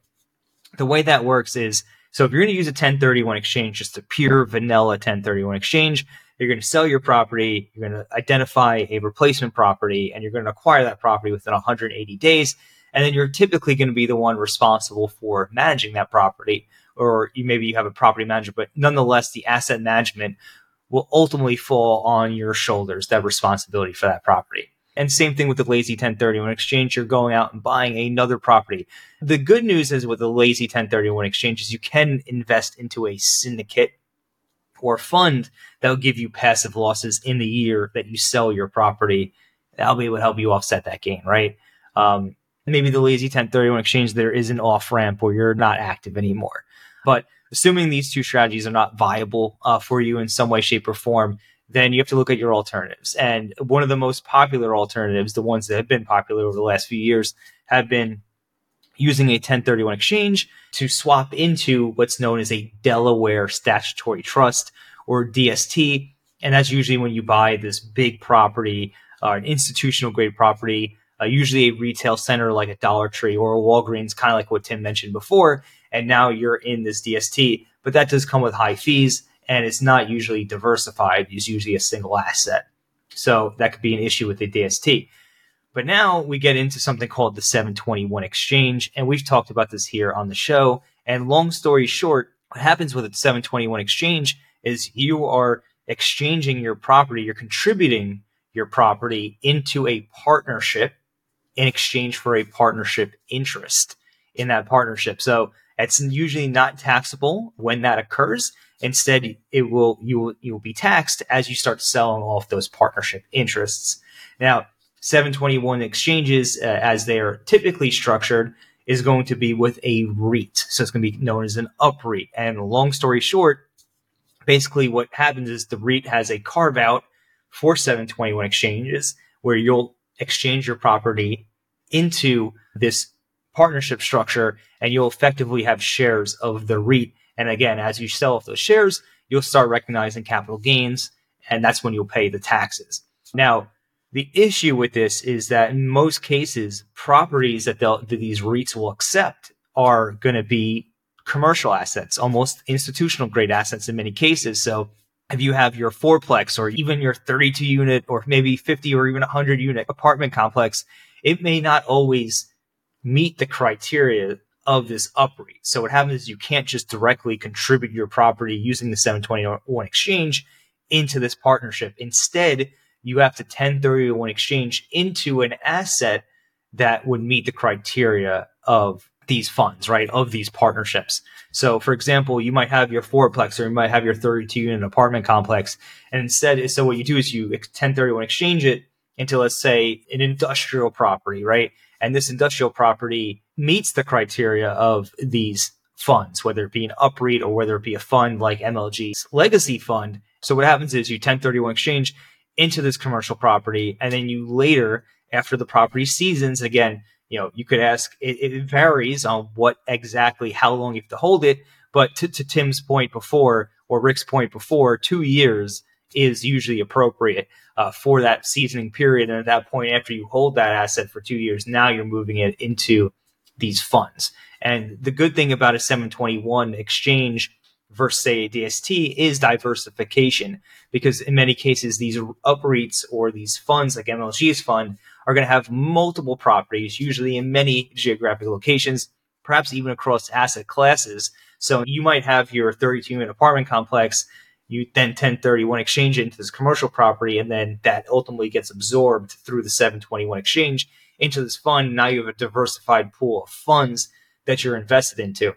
the way that works is so if you're going to use a 1031 exchange, just a pure vanilla 1031 exchange, you're going to sell your property, you're going to identify a replacement property, and you're going to acquire that property within 180 days. And then you're typically going to be the one responsible for managing that property. Or you, maybe you have a property manager, but nonetheless, the asset management will ultimately fall on your shoulders, that responsibility for that property. And same thing with the lazy 1031 exchange. You're going out and buying another property. The good news is with the lazy 1031 exchange is you can invest into a syndicate or fund that will give you passive losses in the year that you sell your property. That'll be able to help you offset that gain, right? Um, maybe the lazy 1031 exchange, there is an off ramp where you're not active anymore. But assuming these two strategies are not viable uh, for you in some way, shape, or form, then you have to look at your alternatives. And one of the most popular alternatives, the ones that have been popular over the last few years, have been using a 1031 exchange to swap into what's known as a Delaware Statutory Trust or DST. And that's usually when you buy this big property, uh, an institutional grade property, uh, usually a retail center like a Dollar Tree or a Walgreens, kind of like what Tim mentioned before and now you're in this DST. But that does come with high fees, and it's not usually diversified. It's usually a single asset. So that could be an issue with the DST. But now we get into something called the 721 exchange, and we've talked about this here on the show. And long story short, what happens with a 721 exchange is you are exchanging your property, you're contributing your property into a partnership in exchange for a partnership interest in that partnership. So it's usually not taxable when that occurs. Instead, it will you will you will be taxed as you start selling off those partnership interests. Now, 721 exchanges, uh, as they are typically structured, is going to be with a REIT. So it's going to be known as an UPREIT. And long story short, basically what happens is the REIT has a carve out for 721 exchanges where you'll exchange your property into this partnership structure and you'll effectively have shares of the REIT. And again, as you sell off those shares, you'll start recognizing capital gains and that's when you'll pay the taxes. Now, the issue with this is that in most cases, properties that, that these REITs will accept are going to be commercial assets, almost institutional grade assets in many cases. So if you have your fourplex or even your 32 unit or maybe 50 or even 100 unit apartment complex, it may not always meet the criteria of this UPREIT. So what happens is you can't just directly contribute your property using the 721 exchange into this partnership. Instead, you have to 1031 exchange into an asset that would meet the criteria of these funds, right? Of these partnerships. So, for example, you might have your fourplex or you might have your 32 unit apartment complex. And instead, so what you do is you 1031 exchange it into, let's say, an industrial property, right? and this industrial property meets the criteria of these funds, whether it be an UPREIT or whether it be a fund like MLG's legacy fund. So what happens is you 1031 exchange into this commercial property and then you later, after the property seasons, again, you know, you could ask, it, it varies on what exactly, how long you have to hold it. But to, to Tim's point before, or Rick's point before, two years is usually appropriate uh, for that seasoning period. And at that point, after you hold that asset for two years, now you're moving it into these funds. And the good thing about a 721 exchange versus say a DST is diversification because in many cases these UPREITs or these funds like MLG's fund are going to have multiple properties, usually in many geographic locations, perhaps even across asset classes. So you might have your 32 unit apartment complex you then 1031 exchange it into this commercial property, and then that ultimately gets absorbed through the 721 exchange into this fund. Now you have a diversified pool of funds that you're invested into.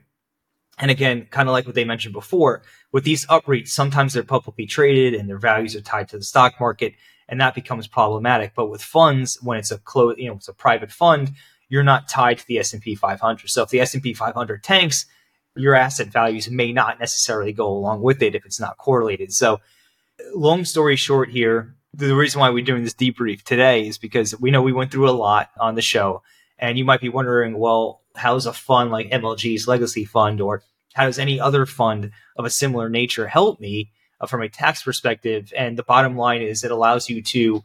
And again, kind of like what they mentioned before, with these UPREITs, sometimes they're publicly traded and their values are tied to the stock market, and that becomes problematic. But with funds, when it's a close, you know, it's a private fund, you're not tied to the S&P 500. So if the S&P 500 tanks, your asset values may not necessarily go along with it if it's not correlated. So, long story short, here, the reason why we're doing this debrief today is because we know we went through a lot on the show. And you might be wondering, well, how's a fund like MLG's legacy fund or how does any other fund of a similar nature help me uh, from a tax perspective? And the bottom line is it allows you to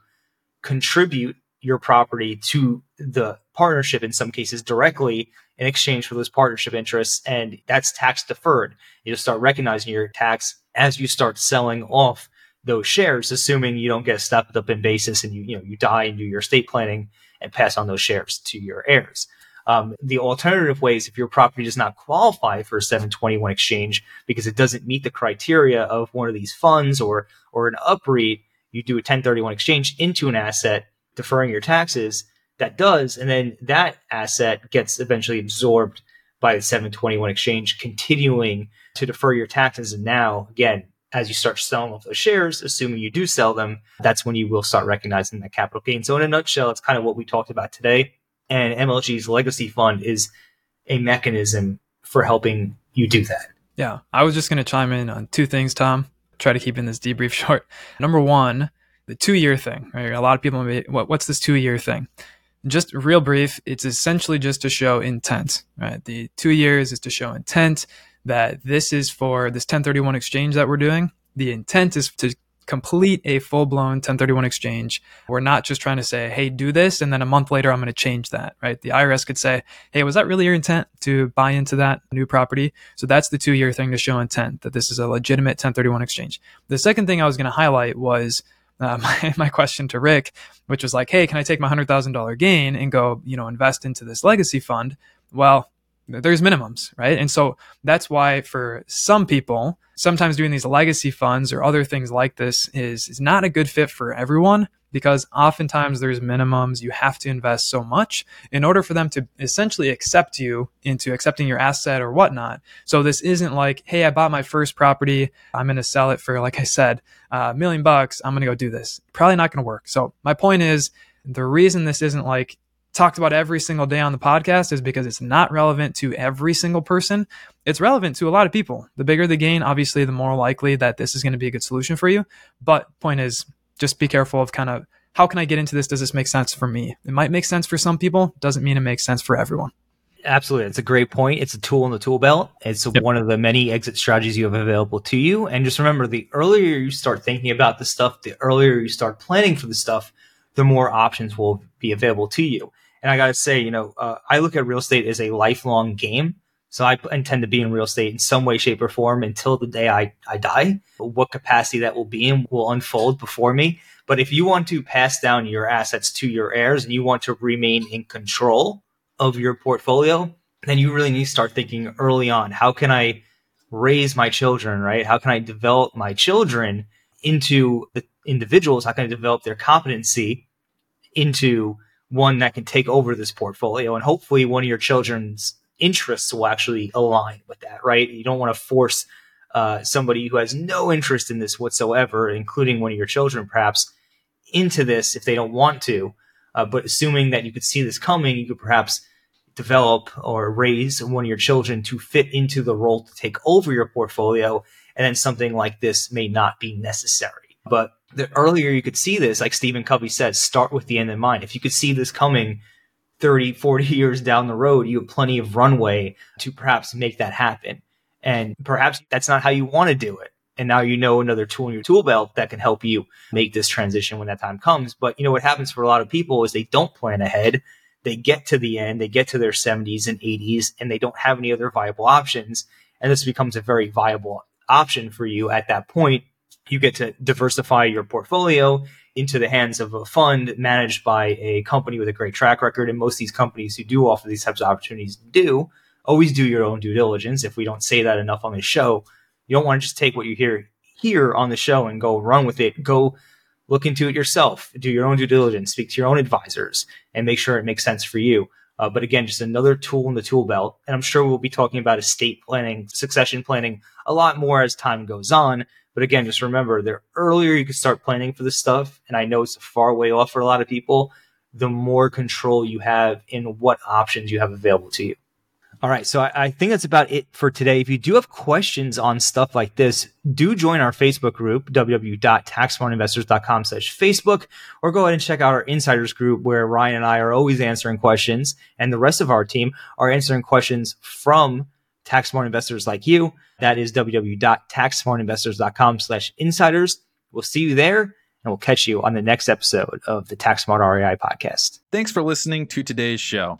contribute your property to the partnership in some cases directly in exchange for those partnership interests. And that's tax deferred. You start recognizing your tax as you start selling off those shares, assuming you don't get stepped up in basis and you, you know, you die and do your estate planning and pass on those shares to your heirs. Um, the alternative ways, if your property does not qualify for a 721 exchange because it doesn't meet the criteria of one of these funds or, or an UPREIT, you do a 1031 exchange into an asset, deferring your taxes that does. And then that asset gets eventually absorbed by the 721 exchange, continuing to defer your taxes. And now, again, as you start selling off those shares, assuming you do sell them, that's when you will start recognizing that capital gain. So, in a nutshell, it's kind of what we talked about today. And MLG's legacy fund is a mechanism for helping you do that. Yeah. I was just going to chime in on two things, Tom. Try to keep in this debrief short. Number one, the two year thing. Right? A lot of people, may, what, what's this two year thing? just real brief, it's essentially just to show intent, right? The two years is to show intent that this is for this 1031 exchange that we're doing. The intent is to complete a full blown 1031 exchange. We're not just trying to say, hey, do this, and then a month later, I'm going to change that, right? The IRS could say, hey, was that really your intent to buy into that new property? So that's the two year thing to show intent that this is a legitimate 1031 exchange. The second thing I was going to highlight was uh, my, my question to Rick, which was like, hey, can I take my $100,000 gain and go, you know, invest into this legacy fund? Well, there's minimums, right? And so that's why for some people, sometimes doing these legacy funds or other things like this is, is not a good fit for everyone because oftentimes there's minimums. You have to invest so much in order for them to essentially accept you into accepting your asset or whatnot. So this isn't like, hey, I bought my first property. I'm going to sell it for, like I said, a million bucks. I'm going to go do this. Probably not going to work. So my point is the reason this isn't like talked about every single day on the podcast is because it's not relevant to every single person. It's relevant to a lot of people. The bigger the gain, obviously, the more likely that this is going to be a good solution for you. But point is, just be careful of kind of how can I get into this? Does this make sense for me? It might make sense for some people, doesn't mean it makes sense for everyone. Absolutely. It's a great point. It's a tool in the tool belt. It's yep. one of the many exit strategies you have available to you. And just remember the earlier you start thinking about the stuff, the earlier you start planning for the stuff, the more options will be available to you. And I got to say, you know, uh, I look at real estate as a lifelong game. So I intend to be in real estate in some way, shape, or form until the day I, I die. What capacity that will be in will unfold before me. But if you want to pass down your assets to your heirs and you want to remain in control of your portfolio, then you really need to start thinking early on. How can I raise my children, right? How can I develop my children into the individuals? How can I develop their competency into one that can take over this portfolio? And hopefully one of your children's interests will actually align with that, right? You don't want to force uh, somebody who has no interest in this whatsoever, including one of your children, perhaps, into this if they don't want to. Uh, but assuming that you could see this coming, you could perhaps develop or raise one of your children to fit into the role to take over your portfolio. And then something like this may not be necessary. But the earlier you could see this, like Stephen Covey said, start with the end in mind. If you could see this coming 30, 40 years down the road, you have plenty of runway to perhaps make that happen. And perhaps that's not how you want to do it. And now you know another tool in your tool belt that can help you make this transition when that time comes. But you know what happens for a lot of people is they don't plan ahead. They get to the end, they get to their 70s and 80s, and they don't have any other viable options. And this becomes a very viable option for you at that point. You get to diversify your portfolio into the hands of a fund managed by a company with a great track record. And most of these companies who do offer these types of opportunities do always do your own due diligence. If we don't say that enough on the show, you don't want to just take what you hear here on the show and go run with it. Go look into it yourself, do your own due diligence, speak to your own advisors, and make sure it makes sense for you. Uh, but again, just another tool in the tool belt. And I'm sure we'll be talking about estate planning, succession planning a lot more as time goes on. But again, just remember the earlier you can start planning for this stuff, and I know it's a far way off for a lot of people, the more control you have in what options you have available to you. All right. So I, I, think that's about it for today. If you do have questions on stuff like this, do join our Facebook group, www.taxsmartinvestors.com slash Facebook, or go ahead and check out our insiders group where Ryan and I are always answering questions and the rest of our team are answering questions from tax smart investors like you. That is www.taxsmartinvestors.com slash insiders. We'll see you there and we'll catch you on the next episode of the Tax Smart REI podcast. Thanks for listening to today's show.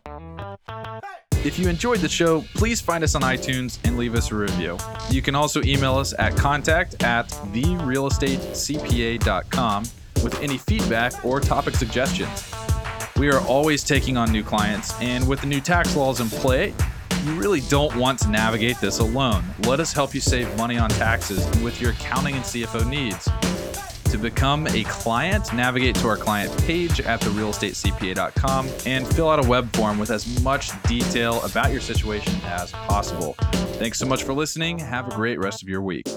If you enjoyed the show, please find us on iTunes and leave us a review. You can also email us at contact at therealestatecpa.com with any feedback or topic suggestions. We are always taking on new clients, and with the new tax laws in play, you really don't want to navigate this alone. Let us help you save money on taxes with your accounting and CFO needs. To become a client, navigate to our client page at therealestatecpa.com and fill out a web form with as much detail about your situation as possible. Thanks so much for listening. Have a great rest of your week.